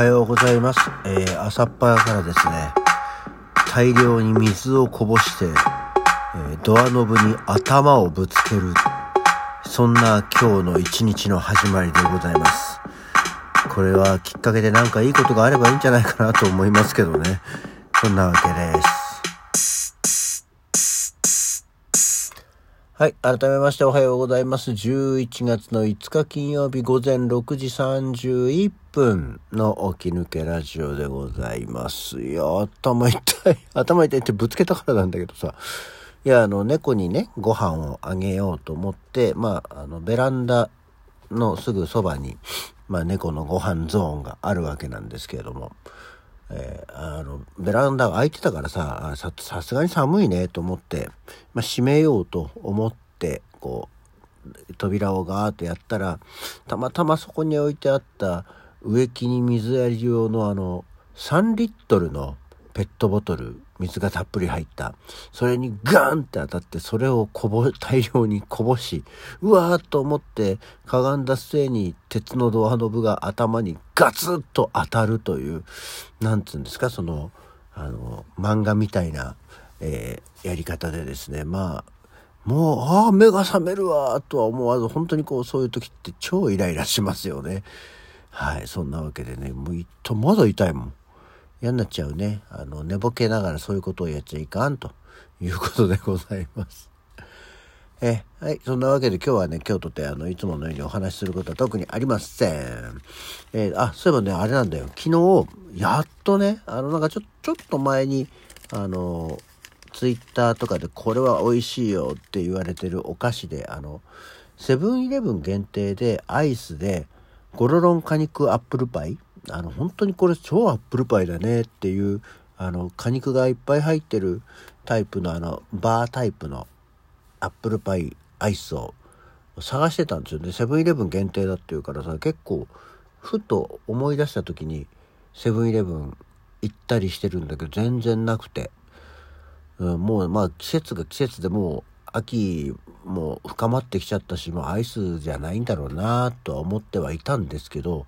はようございます。えー、朝っぱらからですね、大量に水をこぼして、えー、ドアノブに頭をぶつける。そんな今日の一日の始まりでございます。これはきっかけでなんかいいことがあればいいんじゃないかなと思いますけどね。そんなわけです。はい。改めましておはようございます。11月の5日金曜日午前6時31分の起き抜けラジオでございますいや、頭痛い。頭痛いってぶつけたからなんだけどさ。いや、あの、猫にね、ご飯をあげようと思って、まあ、あの、ベランダのすぐそばに、まあ、猫のご飯ゾーンがあるわけなんですけれども、えー、あの、ベランダが開いてたからさ、さ、すがに寒いねと思って、まあ、閉めようと思って、こう、扉をガーッとやったら、たまたまそこに置いてあった植木に水やり用のあの、3リットルのペットボトル、水がたっぷり入った。それにガーンって当たって、それをこぼ、大量にこぼし、うわーと思って、かがんだ末に鉄のドアノブが頭にガツッと当たるという、なんつうんですか、その、あの、漫画みたいな、えー、やり方でですね、まあ、もう、ああ、目が覚めるわ、とは思わず、本当にこう、そういう時って超イライラしますよね。はい、そんなわけでね、もういと、まだ痛いもん。嫌になっちゃうね。あの、寝ぼけながらそういうことをやっちゃいかんということでございます。え、はい。そんなわけで今日はね、京都ってあの、いつものようにお話しすることは特にありません。えー、あ、そういえばね、あれなんだよ。昨日、やっとね、あの、なんかちょ、ちょっと前に、あの、ツイッターとかでこれは美味しいよって言われてるお菓子で、あの、セブンイレブン限定でアイスで、ゴロロン果肉アップルパイあの、本当にこれ超アップルパイだねっていう、あの、果肉がいっぱい入ってるタイプのあの、バータイプのアップルパイアイスを探してたんですよね。セブンイレブン限定だっていうからさ、結構、ふと思い出した時に、セブンイレブン行ったりしてるんだけど、全然なくて。うん、もう、まあ、季節が季節でもう、秋も深まってきちゃったし、もうアイスじゃないんだろうなとは思ってはいたんですけど、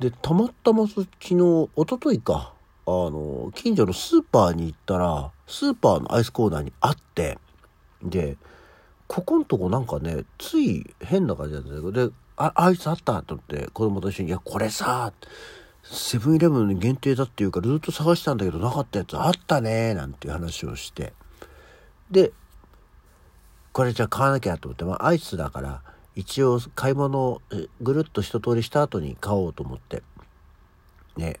で、たまたま昨日、一昨日か、あの、近所のスーパーに行ったら、スーパーのアイスコーナーにあって、で、ここんとこなんかね、つい変な感じなんだけど、で、あ、アイスあったと思って子供と一緒に、いや、これさ、セブンイレブンに限定だっていうからずっと探したんだけどなかったやつあったねなんていう話をして。で、これじゃあ買わなきゃと思って、まあアイスだから、一応買い物をぐるっと一通りした後に買おうと思って。ね。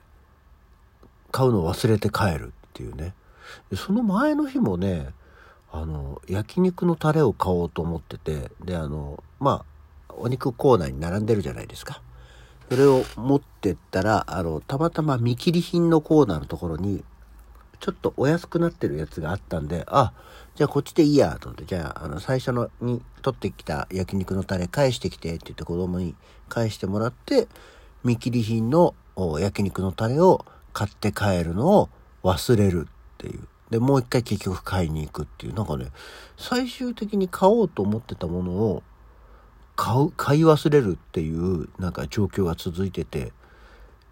買うのを忘れて帰るっていうね。その前の日もねあの焼肉のタレを買おうと思ってて。であのまあお肉コーナーに並んでるじゃないですか。それを持ってったらあのたまたま見切り品のコーナーのところにちょっとお安くなってるやつがあったんで、あ、じゃあこっちでいいや、と思って、じゃあ、あの、最初のに取ってきた焼肉のタレ返してきてって言って子供に返してもらって、見切り品の焼肉のタレを買って帰るのを忘れるっていう。で、もう一回結局買いに行くっていう。なんかね、最終的に買おうと思ってたものを買う、買い忘れるっていうなんか状況が続いてて、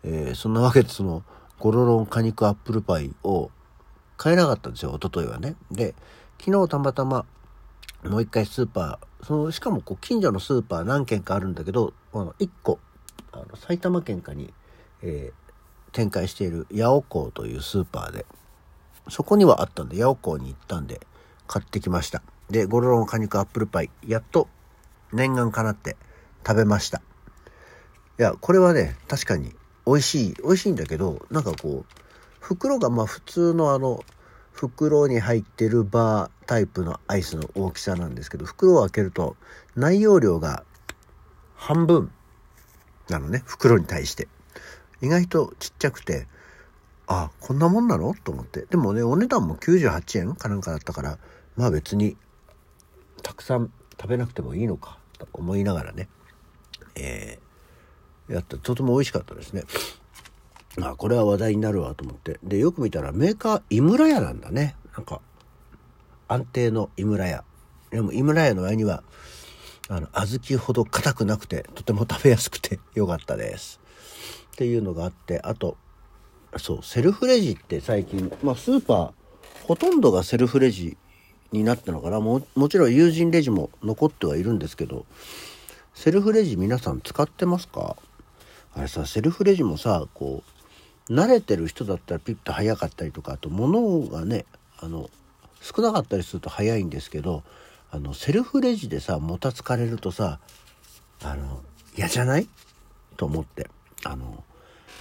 えー、そんなわけでその、ゴロロン果肉アップルパイを買えなかったんですよ、一昨日はね。で、昨日たまたま、もう一回スーパー、その、しかもこう、近所のスーパー何軒かあるんだけど、あの、一個、あの、埼玉県下に、えー、展開している八尾港というスーパーで、そこにはあったんで、八尾港に行ったんで、買ってきました。で、ゴロロン果肉アップルパイ、やっと念願かなって食べました。いや、これはね、確かに美味しい、美味しいんだけど、なんかこう、袋がまあ普通のあの袋に入ってるバータイプのアイスの大きさなんですけど袋を開けると内容量が半分なのね袋に対して。意外とちっちゃくてあこんなもんなの？と思って。でもねお値段も98円かなんかだったからまあ別にたくさん食べなくてもいいのかと思いながらね。えー、やった。とても美味しかったですね。あこれは話題になるわと思って。でよく見たらメーカー井村屋なんだね。なんか安定の井村屋。でも井村屋の上にはあの小豆ほど硬くなくてとても食べやすくてよかったです。っていうのがあってあとそうセルフレジって最近、まあ、スーパーほとんどがセルフレジになったのかな。ももちろん友人レジも残ってはいるんですけどセルフレジ皆さん使ってますか？あれさセルフレジもさこう慣れてる人だったらピッと早かったりとかあと物がねあの少なかったりすると早いんですけどあのセルフレジでさもたつかれるとさあの嫌じゃない？と思ってあの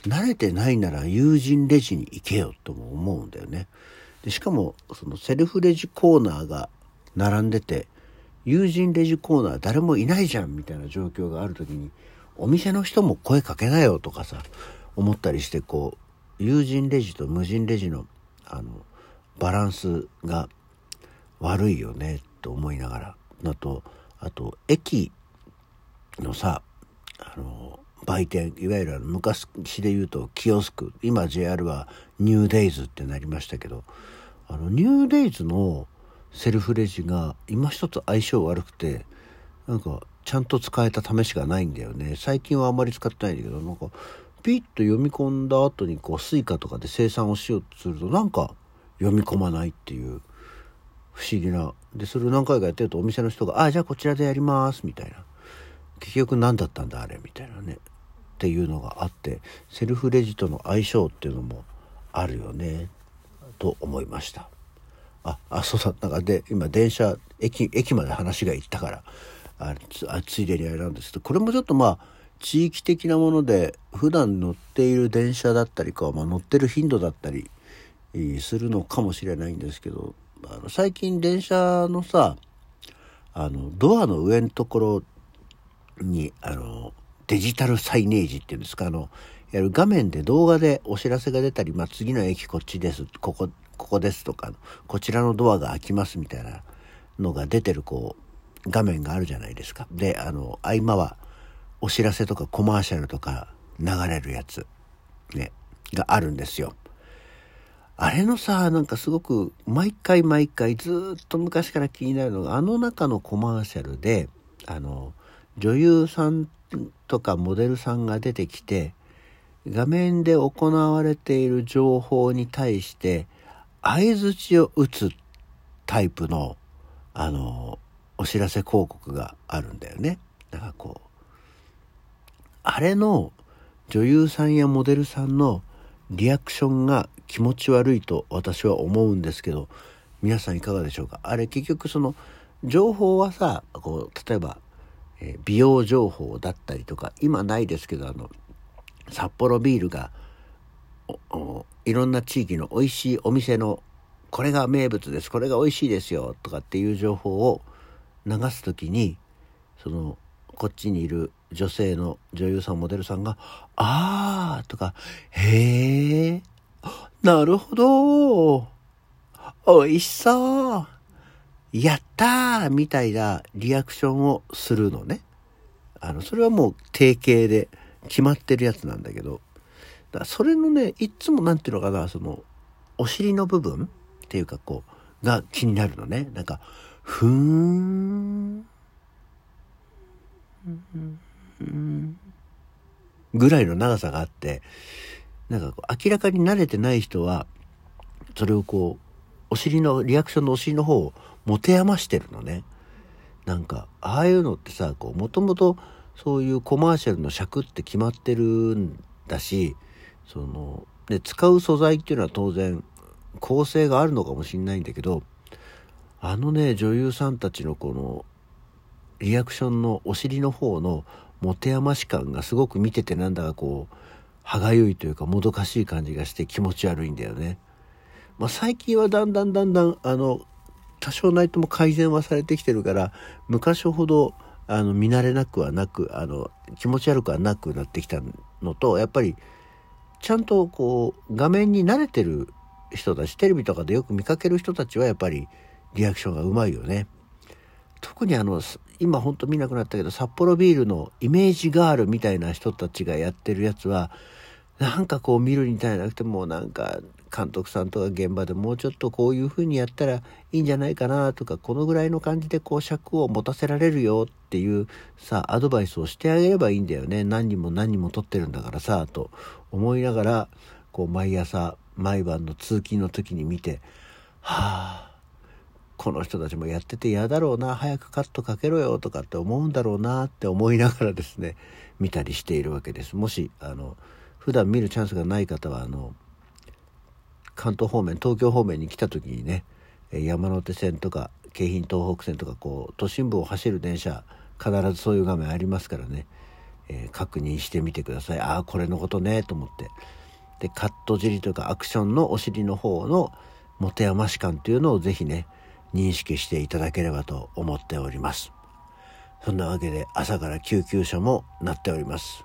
慣れてないなら友人レジに行けよとも思うんだよね。でしかもそのセルフレジコーナーが並んでて友人レジコーナー誰もいないじゃんみたいな状況がある時にお店の人も声かけなよとかさ思ったりしてこう友人レジと無人レジのあのバランスが悪いよねと思いながらあとあと駅のさあの売店いわゆる昔で言うとキオスク今 JR はニューデイズってなりましたけどあのニューデイズのセルフレジが今一つ相性悪くてなんかちゃんと使えた試しがないんだよね。最近はあんまり使ってないんだけどなんかピッと読み込んだ後にこう Suica とかで生産をしようとするとなんか読み込まないっていう不思議な。でそれを何回かやってるとお店の人が「ああじゃあこちらでやります」みたいな。結局何だったんだあれみたいなね。っていうのがあってセルフレジとの相性っていうのもあるよね。と思いました。ああそうだ。なんかで今電車駅駅まで話が行ったからああついでにあれなんですけどこれもちょっとまあ地域的なもので普段乗っている電車だったりか、まあ、乗ってる頻度だったりするのかもしれないんですけどあの最近電車のさあのドアの上のところにあのデジタルサイネージっていうんですかあのやる画面で動画でお知らせが出たり、まあ、次の駅こっちですここここですとかこちらのドアが開きますみたいなのが出てるこう画面があるじゃないですか。であの合間はお知らせとかコマーシャルとか流れるやつねがあるんですよあれのさなんかすごく毎回毎回ずっと昔から気になるのがあの中のコマーシャルであの女優さんとかモデルさんが出てきて画面で行われている情報に対して相づちを打つタイプのあのお知らせ広告があるんだよね。だかこうあれの女優さんやモデルさんのリアクションが気持ち悪いと私は思うんですけど皆さんいかがでしょうか？あれ結局その情報はさこう例えばえ美容情報だったりとか今ないですけどあの札幌ビールがいろんな地域の美味しいお店のこれが名物ですこれが美味しいですよとかっていう情報を流す時にそのこっちにいる女性の女優さんモデルさんが「ああ」とか「へえなるほど美味しそう」やったーみたいなリアクションをするのね。あの、それはもう定型で決まってるやつなんだけど、だそれのね、いっつもなんていうのかな、その、お尻の部分っていうかこう、が気になるのね。なんか、ふーん、ぐらいの長さがあって、なんかこう明らかに慣れてない人は、それをこう、お尻の、リアクションのお尻の方を持て余してるのね。なんか、ああいうのってさ、こう、もともとそういうコマーシャルの尺って決まってるんだし、その、で、使う素材っていうのは当然、構成があるのかもしんないんだけど、あのね、女優さんたちのこの、リアクションのお尻の方の持て余し感がすごく見ててなんだかこう、歯がゆいというかもどかしい感じがして気持ち悪いんだよね。まあ、最近はだんだんだんだん、あの、多少ないとも改善はされてきてるから昔ほどあの見慣れなくはなくあの気持ち悪くはなくなってきたのとやっぱりちゃんとこう画面に慣れてる人たちテレビとかでよく見かける人たちはやっぱりリアクションがうまいよね。特にあの今ほんと見なくなったけど札幌ビールのイメージガールみたいな人たちがやってるやつはなんかこう見るに耐えなくてもなんか監督さんとか現場でもうちょっとこういう風にやったらいいんじゃないかなとかこのぐらいの感じでこう尺を持たせられるよっていうさアドバイスをしてあげればいいんだよね。何人も何人も撮ってるんだからさと思いながらこう毎朝毎晩の通勤の時に見てはあこの人たちもやってて嫌だろうな早くカットかけろよとかって思うんだろうなって思いながらですね 見たりしているわけです。もしあの普段見るチャンスがない方はあの関東方面東京方面に来た時にね山手線とか京浜東北線とかこう都心部を走る電車必ずそういう画面ありますからね、えー、確認してみてください。ああこれのことねと思って。でカット尻とかアクションのお尻の方の持て余し感っていうのをぜひね認識していただければと思っておりますそんなわけで朝から救急車も鳴っております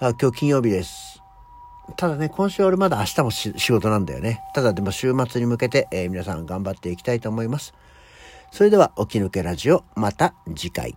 あ今日金曜日ですただね、今週は俺まだ明日も仕事なんだよね。ただでも週末に向けて、えー、皆さん頑張っていきたいと思います。それでは、起き抜けラジオ、また次回。